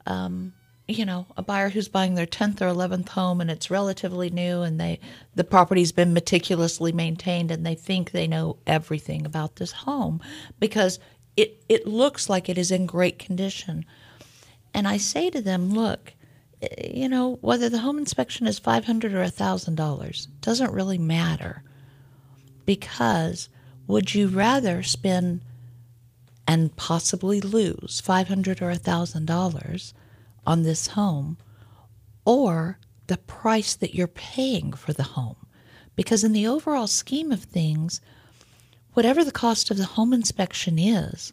um, you know, a buyer who's buying their tenth or eleventh home and it's relatively new, and they the property's been meticulously maintained, and they think they know everything about this home because it it looks like it is in great condition. And I say to them, look, eh, you know, whether the home inspection is five hundred or thousand dollars doesn't really matter, because would you rather spend and possibly lose five hundred or thousand dollars on this home, or the price that you're paying for the home? Because in the overall scheme of things, whatever the cost of the home inspection is,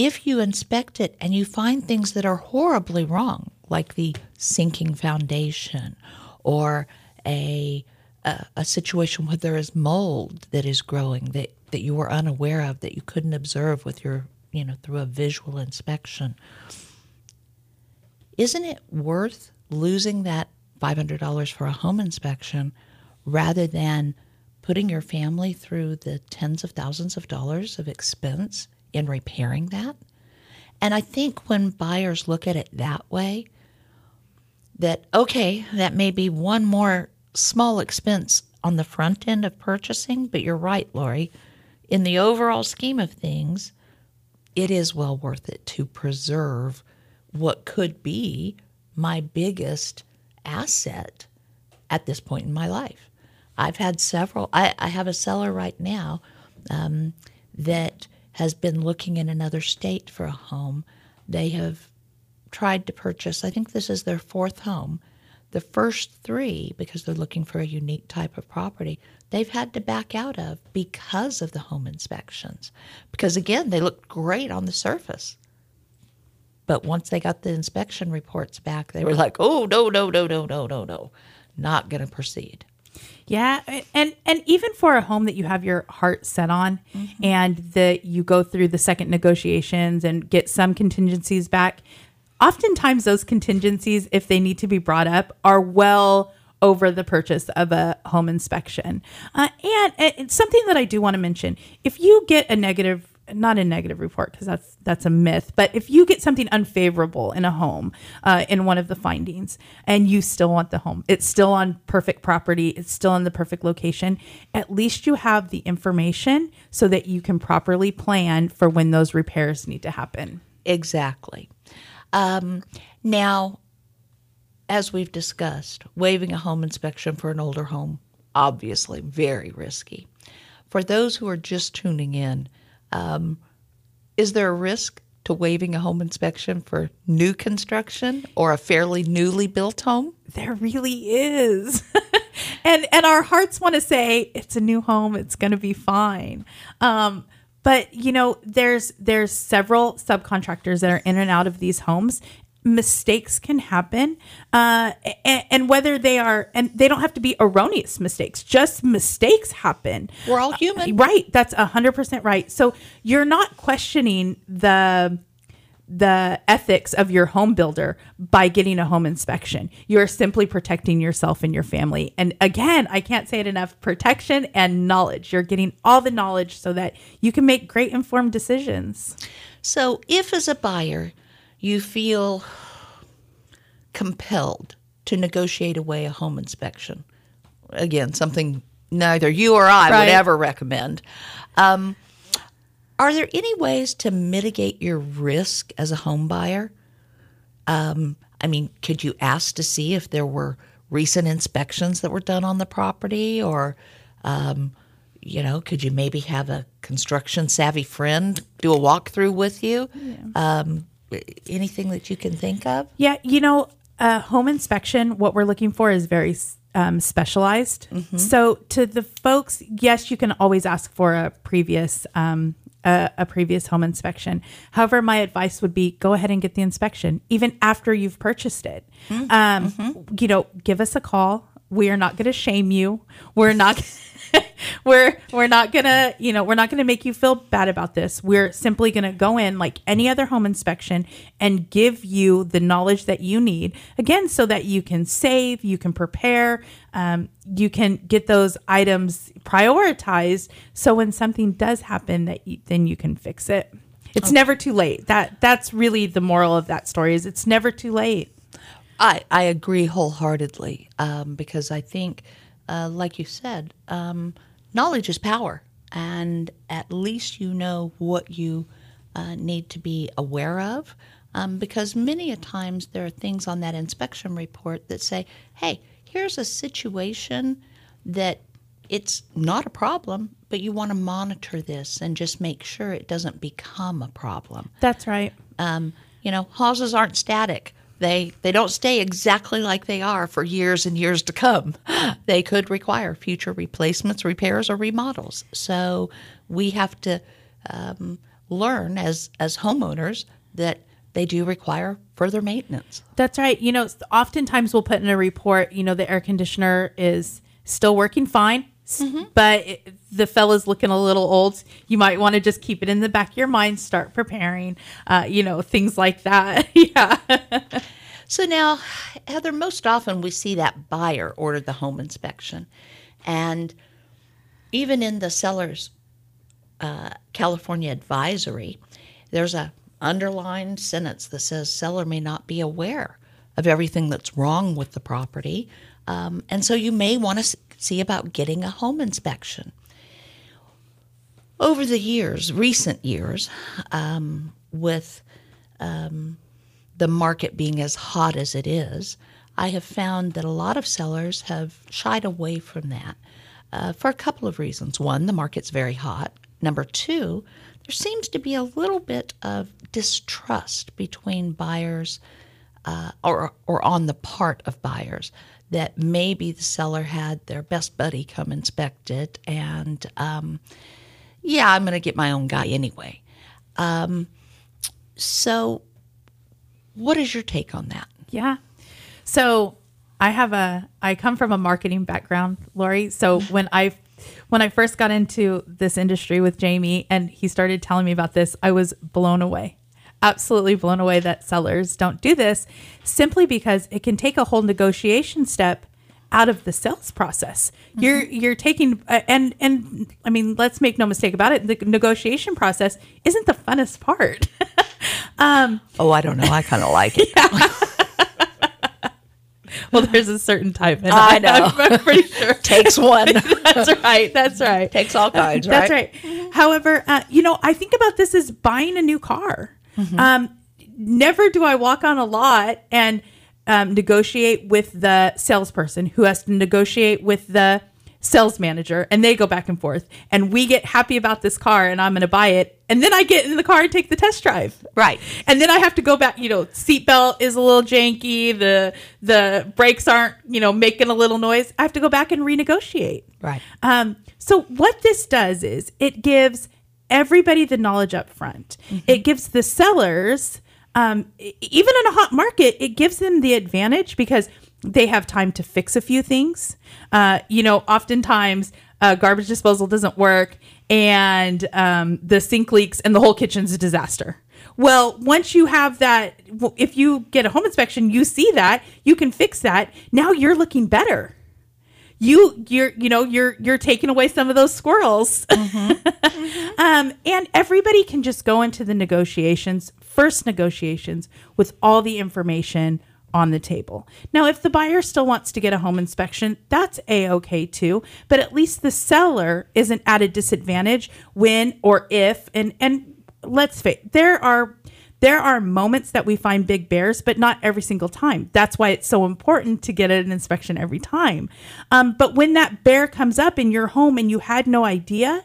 if you inspect it and you find things that are horribly wrong, like the sinking foundation or a a, a situation where there is mold that is growing that, that you were unaware of that you couldn't observe with your you know through a visual inspection isn't it worth losing that $500 for a home inspection rather than putting your family through the tens of thousands of dollars of expense in repairing that? And I think when buyers look at it that way, that okay, that may be one more small expense on the front end of purchasing, but you're right, Lori. In the overall scheme of things, it is well worth it to preserve what could be my biggest asset at this point in my life. I've had several, I, I have a seller right now um, that has been looking in another state for a home. They have tried to purchase, I think this is their fourth home. The first three, because they're looking for a unique type of property, they've had to back out of because of the home inspections. Because again, they looked great on the surface. But once they got the inspection reports back, they were like, oh, no, no, no, no, no, no, no, not going to proceed. Yeah, and and even for a home that you have your heart set on, and that you go through the second negotiations and get some contingencies back, oftentimes those contingencies, if they need to be brought up, are well over the purchase of a home inspection. Uh, and, and it's something that I do want to mention: if you get a negative not a negative report because that's that's a myth but if you get something unfavorable in a home uh, in one of the findings and you still want the home it's still on perfect property it's still in the perfect location at least you have the information so that you can properly plan for when those repairs need to happen Exactly. Um, now, as we've discussed, waiving a home inspection for an older home, obviously very risky. For those who are just tuning in, um, is there a risk to waiving a home inspection for new construction or a fairly newly built home? there really is. And and our hearts want to say it's a new home. It's going to be fine. Um but you know there's there's several subcontractors that are in and out of these homes mistakes can happen uh and, and whether they are and they don't have to be erroneous mistakes just mistakes happen We're all human. right that's 100% right so you're not questioning the the ethics of your home builder by getting a home inspection. You're simply protecting yourself and your family. And again, I can't say it enough protection and knowledge. You're getting all the knowledge so that you can make great informed decisions. So, if as a buyer you feel compelled to negotiate away a home inspection, again, something neither you or I would ever recommend, um, are there any ways to mitigate your risk as a home buyer? Um, I mean, could you ask to see if there were recent inspections that were done on the property or um, you know, could you maybe have a construction savvy friend do a walkthrough with you? Um, anything that you can think of? Yeah, you know, a home inspection, what we're looking for is very um, specialized. So, to the folks, yes, you can always ask for a previous um, a, a previous home inspection. However, my advice would be go ahead and get the inspection, even after you've purchased it. Um, You know, give us a call. We are not going to shame you. We're not. we're we're not gonna you know we're not gonna make you feel bad about this. We're simply gonna go in like any other home inspection and give you the knowledge that you need again so that you can save you can prepare um, you can get those items prioritized so when something does happen that you, then you can fix it. It's never too late. That that's really the moral of that story is it's never too late. I, I agree wholeheartedly um, because I think, uh, like you said, um, knowledge is power. And at least you know what you uh, need to be aware of. Um, because many a times there are things on that inspection report that say, hey, here's a situation that it's not a problem, but you want to monitor this and just make sure it doesn't become a problem that's right um, you know, houses aren't static. They they don't stay exactly like they are for years and years to come. They could require future replacements, repairs, or remodels. So we have to um, learn as as homeowners that they do require further maintenance. That's right. You know, oftentimes we'll put in a report, you know, the air conditioner is still working fine, s- but it, the fella's looking a little old. You might want to just keep it in the back of your mind, start preparing, uh, you know, things like that. yeah. So now, Heather, most often we see that buyer order the home inspection, and even in the seller's uh, California advisory, there's a underlined sentence that says seller may not be aware of everything that's wrong with the property, um, and so you may want to see about getting a home inspection. Over the years, recent years, um, with the market being as hot as it is, I have found that a lot of sellers have shied away from that uh, for a couple of reasons. One, the market's very hot. number two, there seems to be a little bit of distrust between buyers uh, or, or on the part of buyers that maybe the seller had their best buddy come inspect it and um, yeah i'm going to get my own guy anyway um, so what is your take on that Yeah. So I have a I come from a marketing background, Lori. So when I when I first got into this industry with Jamie and he started telling me about this, I was blown away. Absolutely blown away that sellers don't do this simply because it can take a whole negotiation step out of the sales process. You're you're taking uh, and and I mean, let's make no mistake about it, the negotiation process isn't the funnest part. oh i don't know i kind of like it well, there's a certain type and I know. I'm pretty sure takes one That's right. That's right. takes all kinds That's right right. However, uh, you know, I think about this as buying a new car. Mm-hmm. Um, never do I walk on a lot and um, negotiate with the salesperson who has to negotiate with the sales manager, and they go back and forth. And we get happy about this car, and I'm going to buy it. And then I get in the car and take the test drive. Right. And then I have to go back. You know, seatbelt is a little janky. The the brakes aren't you know making a little noise. I have to go back and renegotiate. Right. Um, so what this does is it gives everybody the knowledge up front. It gives the sellers, um, even in a hot market, it gives them the advantage because they have time to fix a few things. Uh, you know, oftentimes uh, garbage disposal doesn't work and um, the sink leaks and the whole kitchen's a disaster. Well, once you have that, if you get a home inspection, you see that, you can fix that. Now you're looking better you you're you know you're you're taking away some of those squirrels. Um, and everybody can just go into the negotiations first negotiations with all the information on the table. Now if the buyer still wants to get a home inspection that's a-ok too but at least the seller isn't at a disadvantage when or if and and let's face there are there are moments that we find big bears, but not every single time. That's why it's so important to get an inspection every time. Um, but when that bear comes up in your home and you had no idea,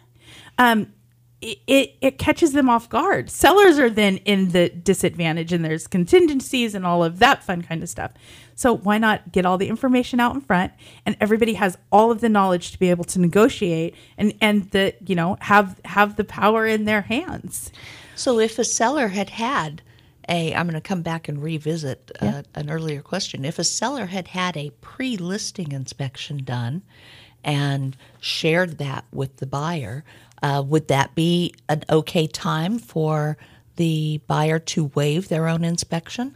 um, it, it, it catches them off guard. Sellers are then in the disadvantage, and there's contingencies and all of that fun kind of stuff. So why not get all the information out in front, and everybody has all of the knowledge to be able to negotiate and and the you know have have the power in their hands. So if a seller had had a, I'm going to come back and revisit uh, an earlier question. If a seller had had a pre listing inspection done and shared that with the buyer, uh, would that be an okay time for the buyer to waive their own inspection?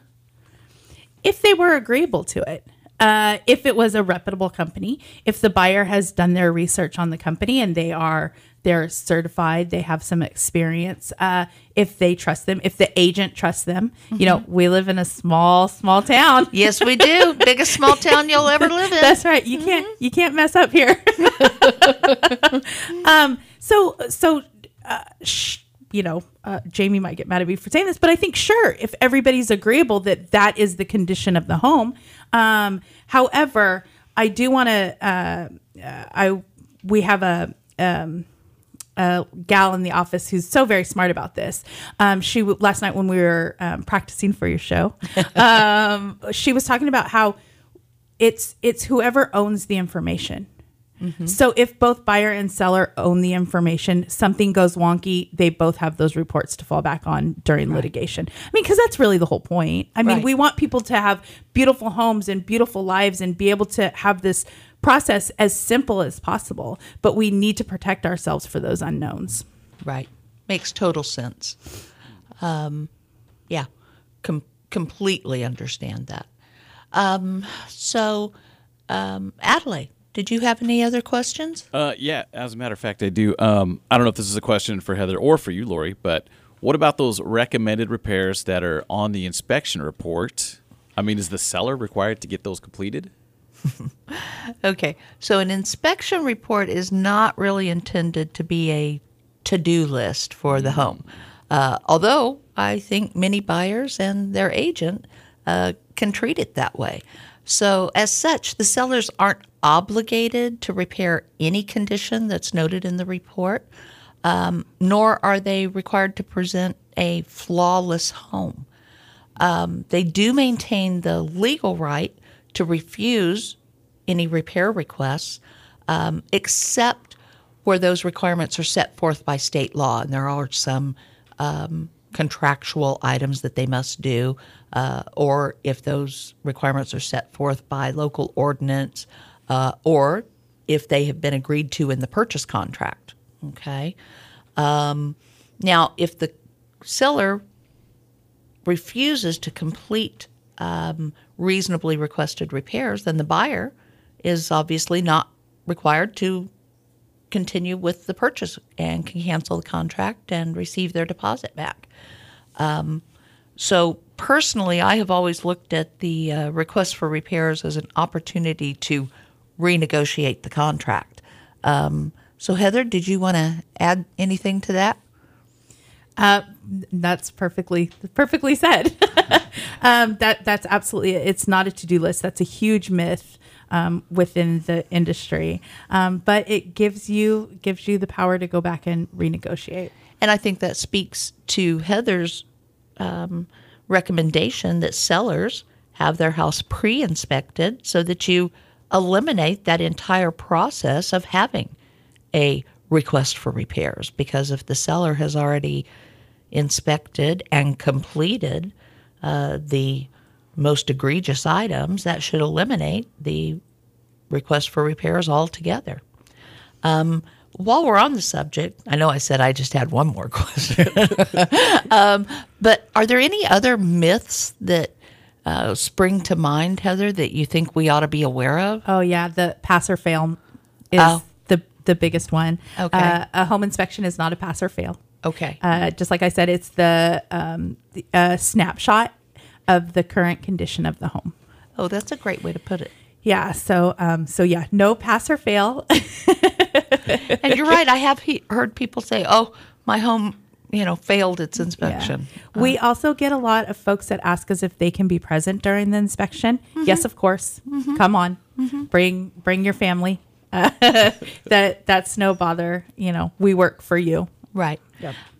if they were agreeable to it. Uh, if it was a reputable company, if the buyer has done their research on the company and they are they're certified, they have some experience. Uh, if they trust them, if the agent trusts them, you know, we live in a small small town. Yes, we do. Biggest small town you'll ever live in. That's right. You can't you can't mess up here. um. So so, uh, sh- you know, uh, Jamie might get mad at me for saying this, but I think sure if everybody's agreeable that that is the condition of the home. Um. However, I do want to. Uh, uh, I we have a. Um, a gal in the office who's so very smart about this. Um, she last night when we were um, practicing for your show, um, she was talking about how it's it's whoever owns the information. So if both buyer and seller own the information, something goes wonky, they both have those reports to fall back on during litigation. I mean, because that's really the whole point. I mean, Right. we want people to have beautiful homes and beautiful lives and be able to have this process as simple as possible, but we need to protect ourselves for those unknowns. Right. Makes total sense. Um, yeah, com- completely understand that. Um, so, um, Adelaide, did you have any other questions? Uh, yeah, as a matter of fact, I do. Um, I don't know if this is a question for Heather or for you, Lori, but what about those recommended repairs that are on the inspection report? I mean, is the seller required to get those completed? Okay, so an inspection report is not really intended to be a to do list for the home. Uh, although I think many buyers and their agent uh, can treat it that way. So, as such, the sellers aren't obligated to repair any condition that's noted in the report. um, nor are they required to present a flawless home. Um, they do maintain the legal right to refuse any repair requests, um, except where those requirements are set forth by state law. And there are some um, contractual items that they must do, uh, or if those requirements are set forth by local ordinance, uh, or if they have been agreed to in the purchase contract. Okay. Um, now, if the seller refuses to complete um, reasonably requested repairs, then the buyer is obviously not required to continue with the purchase and can cancel the contract and receive their deposit back. Um, so, personally, I have always looked at the uh, request for repairs as an opportunity to renegotiate the contract. Um, so, Heather, did you want to add anything to that? Uh, that's perfectly perfectly said. um, that that's absolutely it. It's not a to do list. That's a huge myth um, within the industry, um, but it gives you gives you the power to go back and renegotiate. And I think that speaks to Heather's um, recommendation that sellers have their house pre inspected so that you eliminate that entire process of having a request for repairs. Because if the seller has already inspected and completed uh, the most egregious items, that should eliminate the request for repairs altogether. Um, while we're on the subject, I know I said I just had one more question, um, but are there any other myths that uh, spring to mind, Heather, that you think we ought to be aware of? Oh yeah, the pass or fail is Oh. the the biggest one. Okay. Uh, a home inspection is not a pass or fail. Okay. Uh, just like I said, it's the, um, the uh, snapshot of the current condition of the home. oh, that's a great way to put it. Yeah. So, um, so yeah, no pass or fail. And you're right. I have he- heard people say, "Oh, my home, you know, failed its inspection." we also get a lot of folks that ask us if they can be present during the inspection. Yes, of course. Come on, bring bring your family. that that's no bother. You know, we work for you. Right.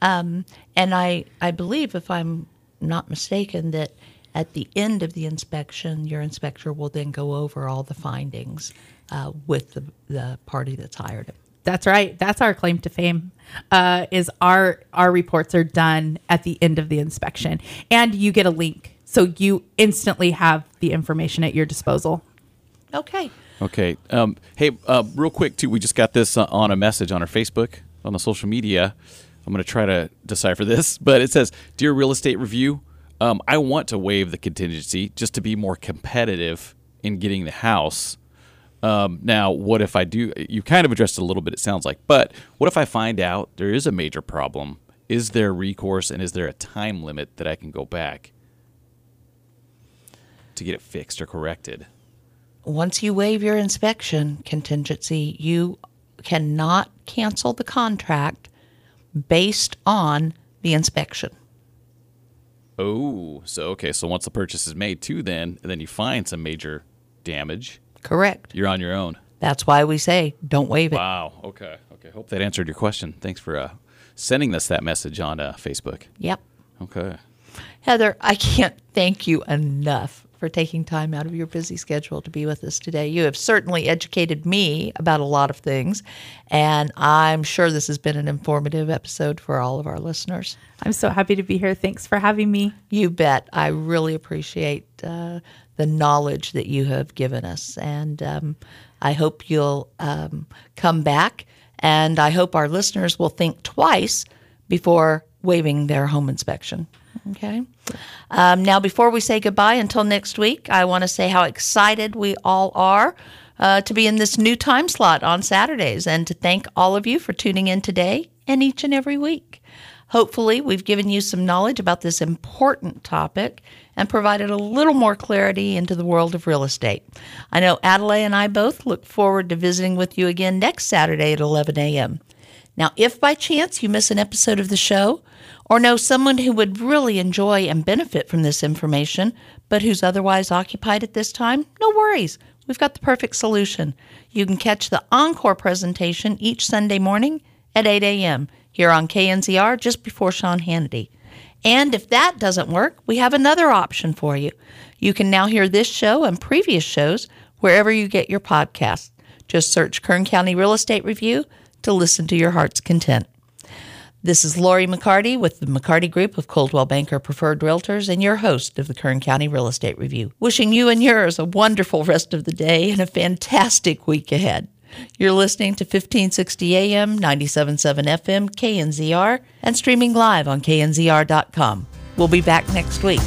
Um, and I, I believe, if I'm not mistaken, that at the end of the inspection, your inspector will then go over all the findings uh, with the, the party that's hired him. That's right. That's our claim to fame. Uh, is our our reports are done at the end of the inspection, and you get a link, so you instantly have the information at your disposal. Okay. Okay. Um, hey, uh, real quick too. We just got this uh, on a message on our Facebook on the social media. I'm going to try to decipher this, but it says, "Dear Real Estate Review, um, I want to waive the contingency just to be more competitive in getting the house. Um, now, what if I do? You kind of addressed it a little bit. It sounds like, but what if I find out there is a major problem? Is there recourse and is there a time limit that I can go back to get it fixed or corrected?" Once you waive your inspection contingency, you cannot cancel the contract based on the inspection. Oh, so okay. So once the purchase is made, too, then and then you find some major damage, Correct. you're on your own. That's why we say don't waive it. Wow. Okay. Okay. Hope that answered your question. Thanks for uh, sending us that message on uh, Facebook. Yep. Okay. Heather, I can't thank you enough for taking time out of your busy schedule to be with us today. You have certainly educated me about a lot of things, and I'm sure this has been an informative episode for all of our listeners. I'm so happy to be here. Thanks for having me. You bet. I really appreciate uh, the knowledge that you have given us, and um, I hope you'll um, come back. And I hope our listeners will think twice before waiving their home inspection. Okay. Um, now, before we say goodbye until next week, I want to say how excited we all are uh, to be in this new time slot on Saturdays and to thank all of you for tuning in today and each and every week. Hopefully, we've given you some knowledge about this important topic and provided a little more clarity into the world of real estate. I know Adelaide and I both look forward to visiting with you again next Saturday at 11 a.m. Now, if by chance you miss an episode of the show or know someone who would really enjoy and benefit from this information, but who's otherwise occupied at this time, no worries. We've got the perfect solution. You can catch the encore presentation each Sunday morning at 8 a.m. here on KNZR just before Sean Hannity. And if that doesn't work, we have another option for you. You can now hear this show and previous shows wherever you get your podcasts. Just search Kern County Real Estate Review to listen to your heart's content. This is Lori McCarty with the McCarty Group of Coldwell Banker Preferred Realtors and your host of the Kern County Real Estate Review. Wishing you and yours a wonderful rest of the day and a fantastic week ahead. You're listening to 1560 AM, 977 FM, KNZR, and streaming live on knzr.com. We'll be back next week.